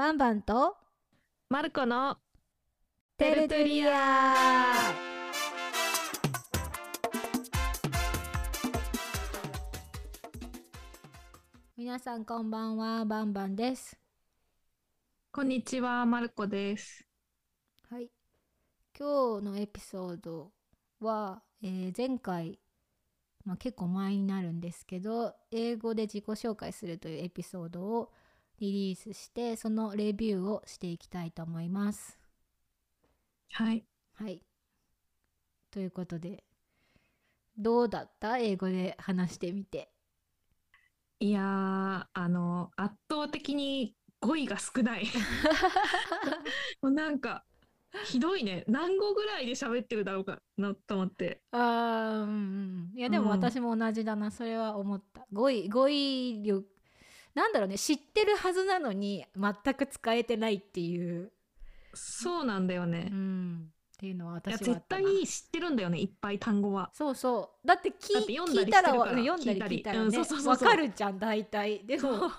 バンバンとマルコのテルトリア。皆さんこんばんはバンバンです。こんにちはマルコです。はい。今日のエピソードは、えー前回、まあ、結構前になるんですけど英語で自己紹介するというエピソードをリリースしてそのレビューをしていきたいと思いますはいはい。ということで、どうだった？英語で話してみて。いやーあの圧倒的に語彙が少ない もうなんかひどいね何語ぐらいで喋ってるだろうかなと思ってあーうんうん。いや、でもうん私も同じだな。それは思った。語彙、語彙力、なんだろうね、知ってるはずなのに全く使えてないっていう。そうなんだよね。う、ん。っていうのはい私は絶対知ってるんだよねいっぱい単語は。そうそう。だって聞聞いたら読んだり聞聞いたらねわかるじゃん大体。でも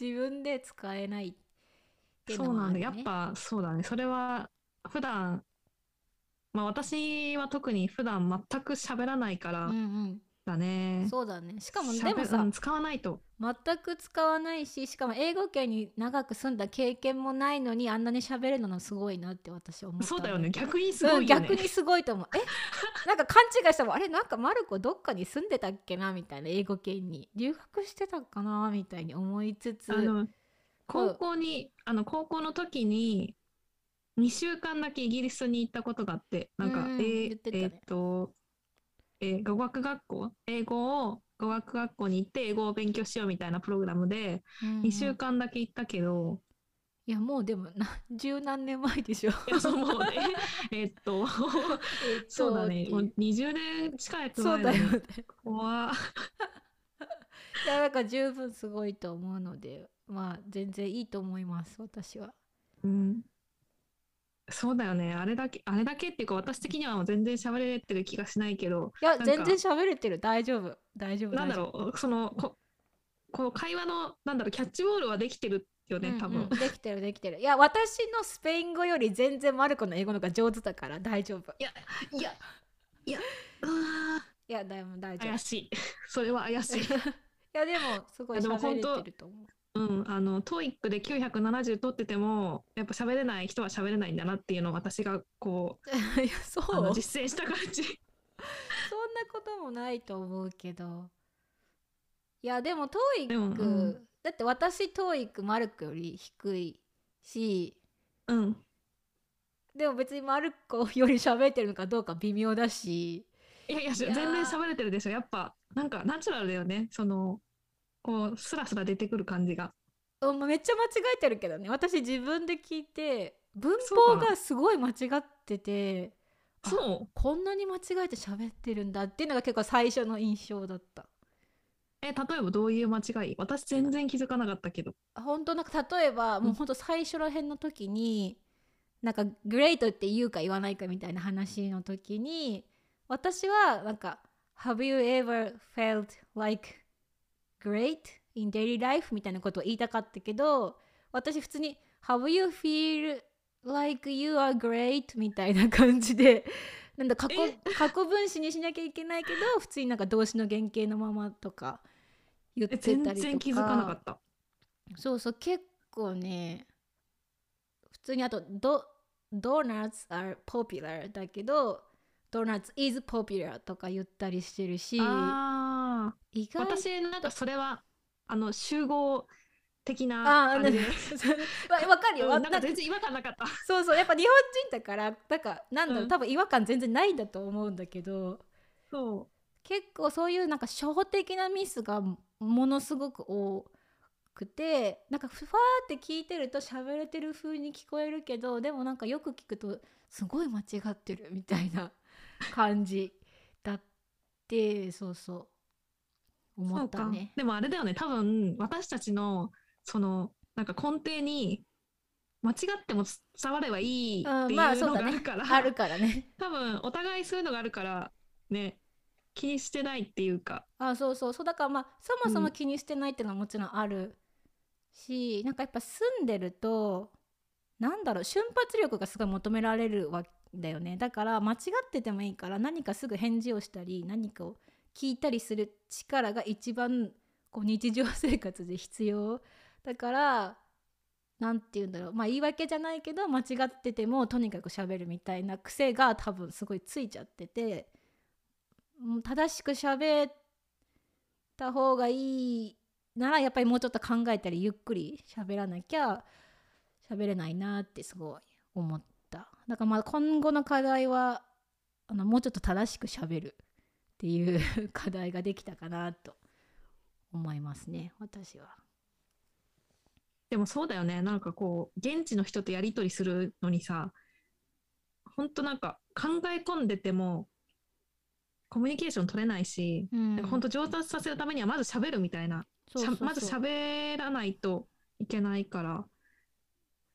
自分で使えないっていうそうなんだ、やっぱそうだね。それは普段まあ私は特に普段全く喋らないからうんだうね。ん、そうだね。しかも喋でもさ、うん使わないと。全く使わないししかも英語圏に長く住んだ経験もないのにあんなに喋るのすごいなって私は思ったんそうだよね。逆にすごいよね、うん、逆にすごいと思う。え？なんか勘違いしたもん。あれ？なんかマルコどっかに住んでたっけな？みたいな。英語圏に留学してたかな？みたいに思いつつ。あの高校に、あの高校の時に2週間だけイギリスに行ったことがあって。なんか、うんうんえっと、えー語学学校？英語を語学学校に行って英語を勉強しようみたいなプログラムでうんうん。2週間だけ行ったけど、いやもうでもな十何年前でしょ。いやそうもうねえーっとえっとそうだね。もう20年近いそうだよね。怖。いやだから十分すごいと思うのでまあ全然いいと思います私は。うんそうだよね。あれだけあれだけっていうか私的にはもう全然喋れてる気がしないけどいやなんか全然喋れてる。大丈夫。大丈夫なんだろう。そのここの会話のなんだろうキャッチボールはできてるよね多分、うんうんできてるできてる。いや私のスペイン語より全然マルコの英語の方が上手だから大丈夫。いやいやいやあいやでも大ー丈夫。怪しい。それは怪しい。いやでもすごい喋れてると思ううんあの TOEIC で970取っててもやっぱ喋れない人は喋れないんだなっていうのを私がこう いやそう。あそんなの実践した感じ。こともないと思うけど。いやでも TOEIC、でもうん。だって私 TOEIC マルコより低いしうんでも別にマルコより喋ってるのかどうか微妙だしいやいやいやー全然喋れてるでし。ょやっぱなん。かナチュラルだよねそのこうスラスラ出てくる感じが。うんめっちゃ間違えてるけどね。私自分で聞いて文法がすごい間違っててあそう。こんなに間違えて喋ってるんだっていうのが結構最初の印象だった。え例えばどういう間違い？私全然気づかなかったけど。本当なんか例えば、うん。もう本当最初らへんの時になんか「グレート」って言うか言わないかみたいな話の時に私はなんか「Have you ever felt like great in daily life?」みたいなことを言いたかったけど私普通に「Have you feel like you are great?」みたいな感じでなんだ過去え？過去分詞にしなきゃいけないけど普通になんか動詞の原型のままとか言ってえたりとか全然気づかなかったそうそう結構ね普通にあとドドーナツ are popular だけどドーナツ is popular とか言ったりしてるしあ意あ外。私なんかそれはあの集合的あなあ感じでわわかるよ、なんか全然違和感なかった。そうそうやっぱ日本人だからなんかなんだろう、うん。多分違和感全然ないんだと思うんだけどそ結構そういうなんか初歩的なミスがものすごく多くてなんかふわーって聞いてると喋れてる風に聞こえるけどでもなんかよく聞くとすごい間違ってるみたいな感じだってそうそうう思そうか。ったね。でもあれだよね。多分私たちのそのなんか根底に間違っても伝わればいいってうん、いうのがあるから、あるからね。多分お互いそういうのがあるからね。気にしてないっていうか。あそうそう。そうだからまあそもそうもん気にしてないっていうのはもちろんあるしなんかやっぱ住んでるとなんだろう瞬発力がすごい求められるわけだよね。だから間違っててもいいから何かすぐ返事をしたり何かを聞いたりする力が一番こう日常生活で必要だから何て言うんだろう。まあ言い訳じゃないけど間違っててもとにかく喋るみたいな癖が多分すごいついちゃってて正しく喋った方がいいならやっぱりもうちょっと考えたりゆっくり喋らなきゃ喋れないなってすごい思った。だからまあ今後の課題はあのもうちょっと正しく喋る。っていう課題ができたかなと思いますね私は。でもそうだよね。なんかこう、現地の人とやり取りするのにさ、本当なんか考え込んでても、コミュニケーション取れないし、うんなんか本当上達させるためにはまず喋るみたいな。そうそうそうしゃまず喋らないといけないから、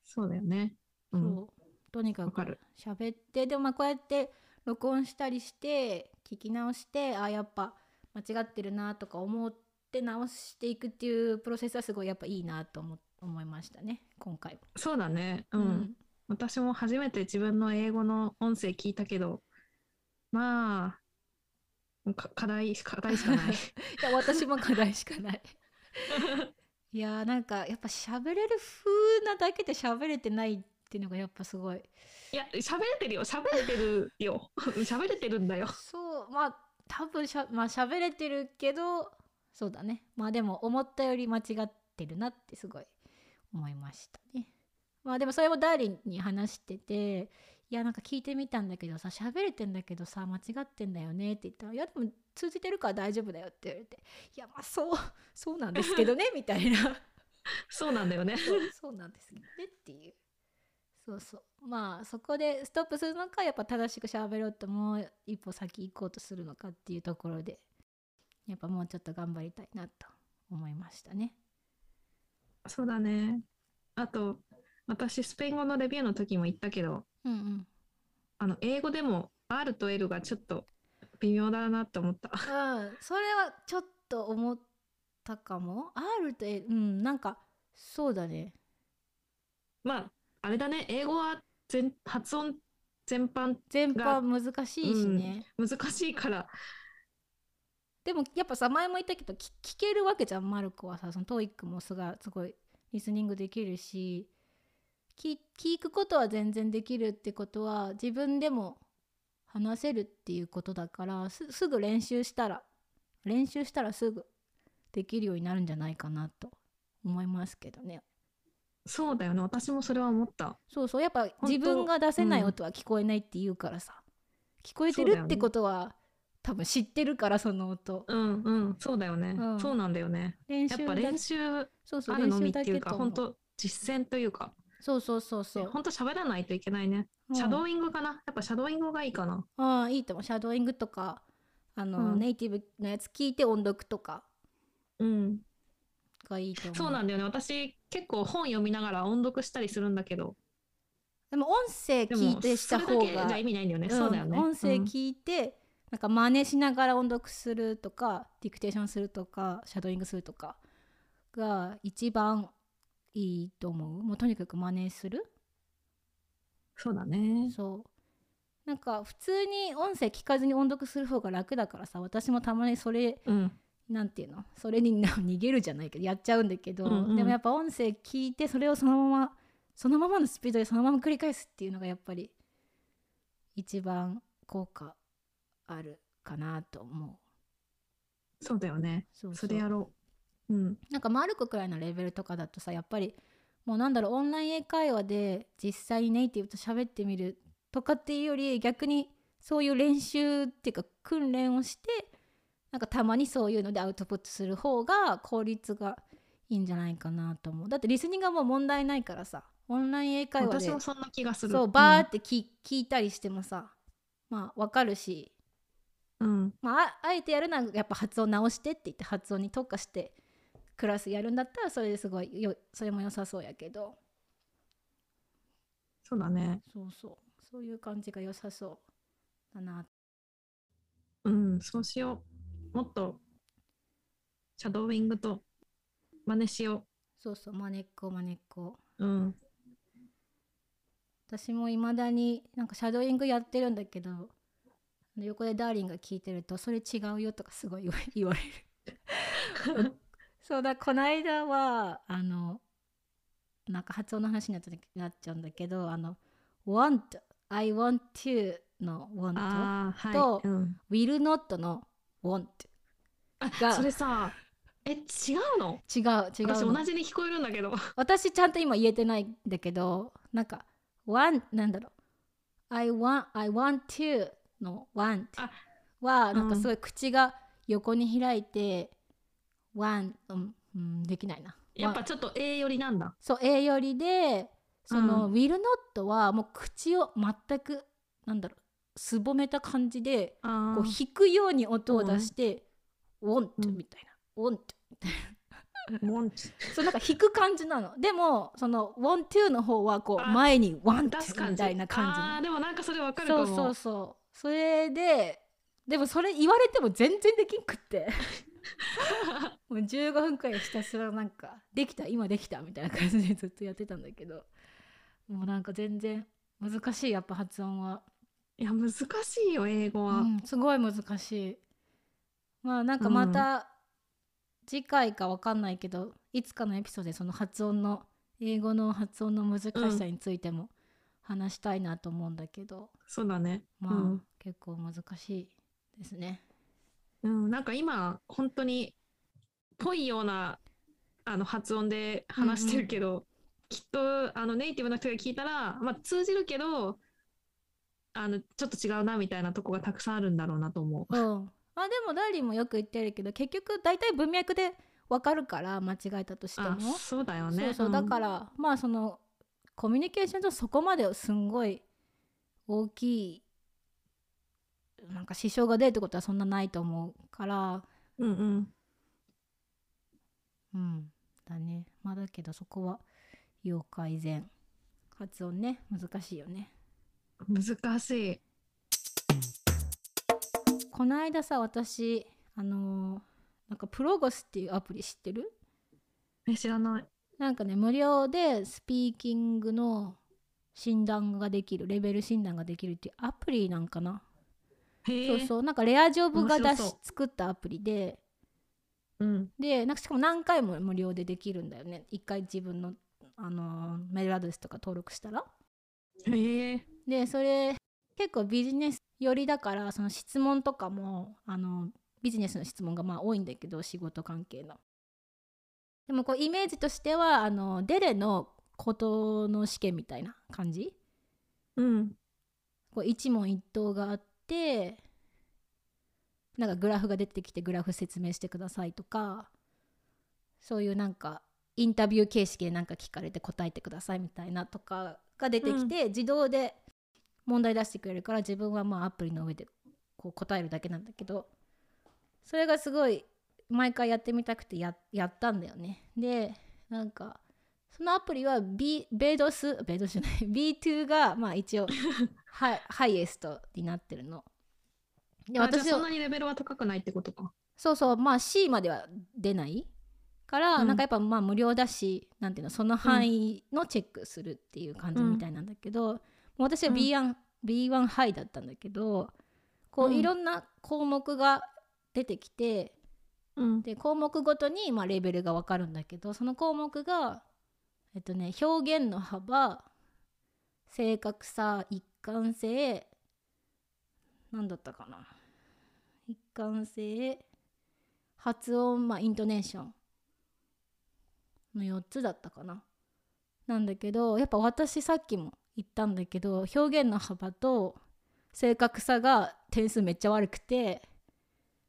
そうだよね。うん。そうとにかく喋ってでもまあこうやって録音したりして聞き直してあやっぱ間違ってるなとか思って直していくっていうプロセスはすごいやっぱいいなと思思いましたね今回も。そうだね。う。うん私も初めて自分の英語の音声聞いたけど、まあ、か課題、課題しかない。いや私も課題しかない。いやーなんかやっぱ喋れる風なだけで喋れてないっていうのがやっぱすごいいや、喋れてるよ。喋れてるよ。喋れてるんだよ。そうまあ多分しゃまあ喋れてるけどそうだねまあでも思ったより間違ってるなってすごい思いましたねまあでもそれもダーリンに話してていやなんか聞いてみたんだけどさ喋れてんだけどさ間違ってんだよねって言ったらいやでも通じてるから大丈夫だよって言われていやまあそうそうなんですけどねみたいな そうなんだよね。そうそうなんですけどねっていうそうそうまあそこでストップするのかやっぱ正しく喋ろうともう一歩先行こうとするのかっていうところでやっぱもうちょっと頑張りたいなと思いましたね。そうだね。あと、私、スペイン語のレビューの時も言ったけど、うんうん。あの、英語でも R と L がちょっと微妙だなって思った。うん、それはちょっと思ったかも。R と L、うん、なんかそうだね。まあ、あれだね。英語は全発音全般全般難しいしね。難しいから、でもやっぱさ前も言ったけど聞聞けるわけじゃんマルコはさ。その TOEIC もすがすごいリスニングできるし。聞聞くことは全然できるってことは自分でも話せるっていうことだからすすぐ練習したら練習したらすぐできるようになるんじゃないかなと思いますけどねそうだよね。私もそれは思った。そうそうやっぱ自分が出せない音は聞こえないって言うからさ、聞こえてるってことは、多分知ってるからその音うんうん、そうだよね。うんそうなんだよね。練習だやっぱ練習そうそうあるのみっていうか、本当実践というか、そうそうそうそう。本当喋らないといけないね。うんシャドーイングかな。やっぱシャドーイングがいいかな。ああいいと思う。シャドーイングとかあの、うんネイティブのやつ聞いて音読とかうん。がいいと思う。そうなんだよね。私結構本読みながら音読したりするんだけど、でも音声聞いてしたそ方が意味ないんだよね。うんそうだよね。音声うん聞いて、なんか真似しながら音読するとかディクテーションするとかシャドーイングするとかが一番いいと思う。もうとにかく真似する。そうだね。そう。なんか普通に音声聞かずに音読する方が楽だからさ私もたまにそれうん。なんていうの？それにな逃げるじゃないけどやっちゃうんだけど、うんうんでもやっぱ音声聞いてそれをそのままそのままのスピードでそのまま繰り返すっていうのがやっぱり一番効果あるかなと思う。そうだよね。それやろう。うん。なんかマルコくらいのレベルとかだとさやっぱりもうなんだろうオンライン英会話で実際にネイティブと喋ってみるとかっていうより逆にそういう練習っていうか訓練をしてなんかたまにそういうのでアウトプットする方が効率がいいんじゃないかなと思うだってリスニングはもう問題ないからさオンライン英会話で私もそんな気がする。そうバーって聞,、聞いたりしてもさまあわかるしうん。まあ、ああえてやるならやっぱ発音直してって言って発音に特化してクラスやるんだったらそれですごいよそれも良さそうやけどそうだね。そうそうそういう感じが良さそうだなうん。そうしよう。もっと、シャドーイングと真似しよそうそうまねっこまねっこうん。私もいまだになんかシャドーイングやってるんだけど横でダーリンが聞いてると「それ違うよ」とかすごい言わ 言われる そうだこの間はあのなんか発音の話になっちゃなっちゃうんだけどあの「want」「I want to」の「want」ああ、はい。とうん、「will not」の「want あがそれさ、え、違うの」違う違う私の同じに聞こえるんだけど。私ちゃんと今言えてないんだけどなんか「want」なんだろう「I want, I want to」の「want あ」はなんかすごい口が横に開いて「want」うん、うん、できないな。やっぱちょっと A 寄りなんだ。そう A よりでその、う will not はもう口を全くなんだろうすぼめた感じであこう弾くように音を出して「want う」ん。みたいな「want」あ、モンチ。そうなんか弾く感じなの。でもその「want to」の方はこうあ前に「want 出す」感じ。みたいな感じああ、でもなんかそれわかるかも。そうそうそう。それででもそれ言われても全然できんくって。もう15分くらいひたすらなんか「できた今できた」みたいな感じでずっとやってたんだけど。もうなんか全然難しいやっぱ発音は、いや、難しいよ、英語は。うん、すごい難しいまあなんかまた次回かわかんないけどいつかのエピソードでその発音の英語の発音の難しさについても話したいなと思うんだけど、そうだね。まあ、うん結構難しいですね。うん、なんか今、本当に、ぽいような、あの、発音で話してるけど、きっと、あの、ネイティブの人が聞いたら、まあ、通じるけど、あの、ちょっと違うな、みたいなとこがたくさんあるんだろうなと思う。うん、まあでもダーリンもよく言ってるけど結局大体文脈でわかるから間違えたとしてあも、そうだよね。そうそう、ん。だからまあそのコミュニケーションとそこまですんごい大きいなんか支障が出るってことはそんなないと思うから。うんうん。うん。だね。まあだけどそこは要改善。発音ね。難しいよね難しい。この間さ私あのーなんかプロゴスっていうアプリ知ってる？え、知らない。なんかね無料でスピーキングの診断ができるレベル診断ができるっていうアプリなんかなへえ。そうそうなんかレアジョブが出し作ったアプリでうん。でなんかしかも何回も無料でできるんだよね一回自分の、あのーメールアドレスとか登録したらへえ。でそれ結構ビジネス寄りだからその質問とかもあのビジネスの質問がまあ多いんだけど仕事関係の。でもこうイメージとしてはあのデレのことの試験みたいな感じ？うん。こう一問一答があってなんかグラフが出てきてグラフ説明してくださいとかそういうなんかインタビュー形式で何か聞かれて答えてくださいみたいなとかが出てきて、自動で問題出してくれるから自分はまあアプリの上でこう答えるだけなんだけどそれがすごい毎回やってみたくてややったんだよね。でなんかそのアプリは、B、ベードスベードスじゃない B2 がまあ一応 ハイハイエストになってるの。で私はそんなにレベルは高くないってことか。そうそうまあ C までは出ないから、うん。なんかやっぱまあ無料だしなんていうのその範囲のチェックするっていう感じみたいなんだけど、もう私は B1,、B1 ハイだったんだけどこううん。いろんな項目が出てきて、うん。で項目ごとにまあレベルが分かるんだけどその項目がえっとね表現の幅正確さ一貫性何だったかな。一貫性発音まあイントネーションの4つだったかな。なんだけどやっぱ私さっきも言ったんだけど表現の幅と正確さが点数めっちゃ悪くて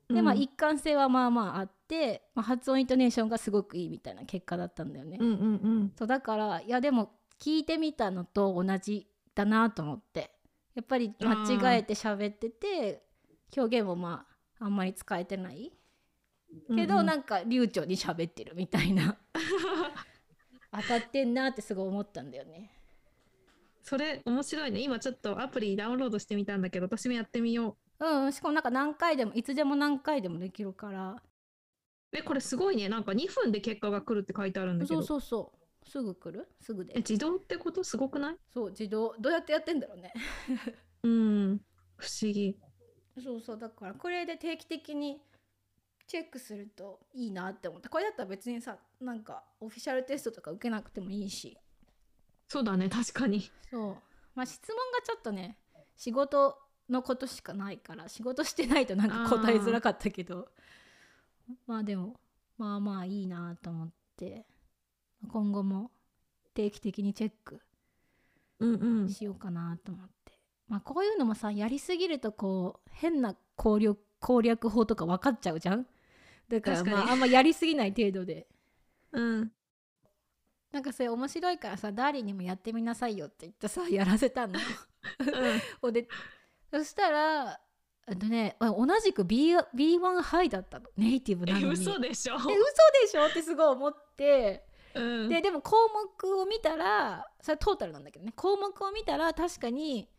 でまあうん一貫性はまあまああって、まあ、発音イントネーションがすごくいいみたいな結果だったんだよね。うんうんうん。そうだからいやでも聞いてみたのと同じだなと思ってやっぱり間違えて喋ってて表現もまああんまり使えてないけど、うんうんなんか流暢に喋ってるみたいな 当たってんなってすごい思ったんだよね。それ面白いね。今ちょっとアプリダウンロードしてみたんだけど、私もやってみようん、しかもなんか何回でもいつでも何回でもできるからう。え、これすごいね。なんか2分で結果が来るって書いてあるんだけど。そうそうそうすぐ来る？すぐえ、で自動ってことすごくない？そう自動どうやってやってんだろうね うん。不思議。そうそうだからこれで定期的にチェックするといいなって思ったこれだったら別にさなんかオフィシャルテストとか受けなくてもいいしそうだね、確かに。そうまあ質問がちょっとね仕事のことしかないから仕事してないとなんか答えづらかったけどまあでもまあまあいいなと思って今後も定期的にチェックうんうん。しようかなと思って、まあこういうのもさやりすぎるとこう変な攻略攻略法とか分かっちゃうじゃんだからまああんまやりすぎない程度でうん。なんかそれ面白いからさダーリンにもやってみなさいよって言ってさ やらせたの。ほん。でそしたらあとねあ同じく B B1 ハイだったの。ネイティブなえ、のに。嘘でしょ？え嘘でしょってすごい思って。うん。ででも項目を見たらそれトータルなんだけどね。項目を見たら確かに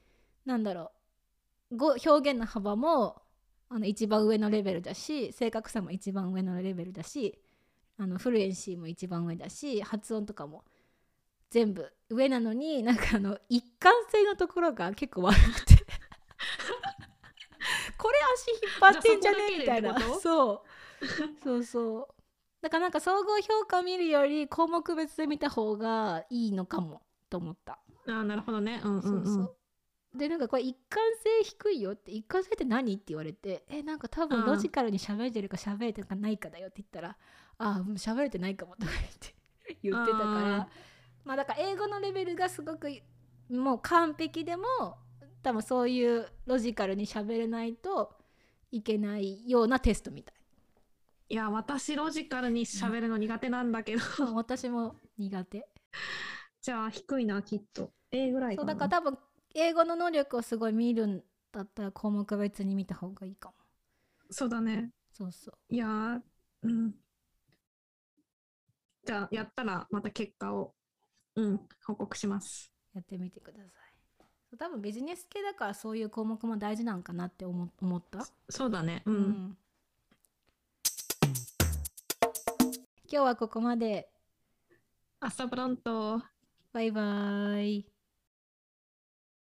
なんだろう語表現の幅もあの一番上のレベルだし正確さも一番上のレベルだしあのフルエンシーも一番上だし発音とかも全部上なのになんかあの一貫性のところが結構悪くて。これ足引っ張ってんじゃねじゃあそこだけでみたいなそう。そうそう。だからなんか総合評価見るより項目別で見た方がいいのかもと思った、あーなるほどね。うんうんうん。そうそう。でなんかこれ一貫性低いよって一貫性って何？って言われてえなんか多分うんロジカルに喋れてるか喋れてるかないかだよって言ったら、ああうん喋れてないかもとか言って 言ってたからあまあだから英語のレベルがすごくもう完璧でも多分そういうロジカルに喋れないといけないようなテストみたいいや、私ロジカルに喋るの苦手なんだけど。そう私も苦手 じゃあ低いな、きっと。A ぐらいそう。だから多分英語の能力をすごい見るんだったら項目別に見た方がいいかもそうだね。そうそういやー、うん。じゃあ、やったらまた結果を、うん、報告します。やってみてください多分ビジネス系だからそういう項目も大事なんかなって思思った？そうだね。う。うん今日はここまで Hasta pronto。バイバイ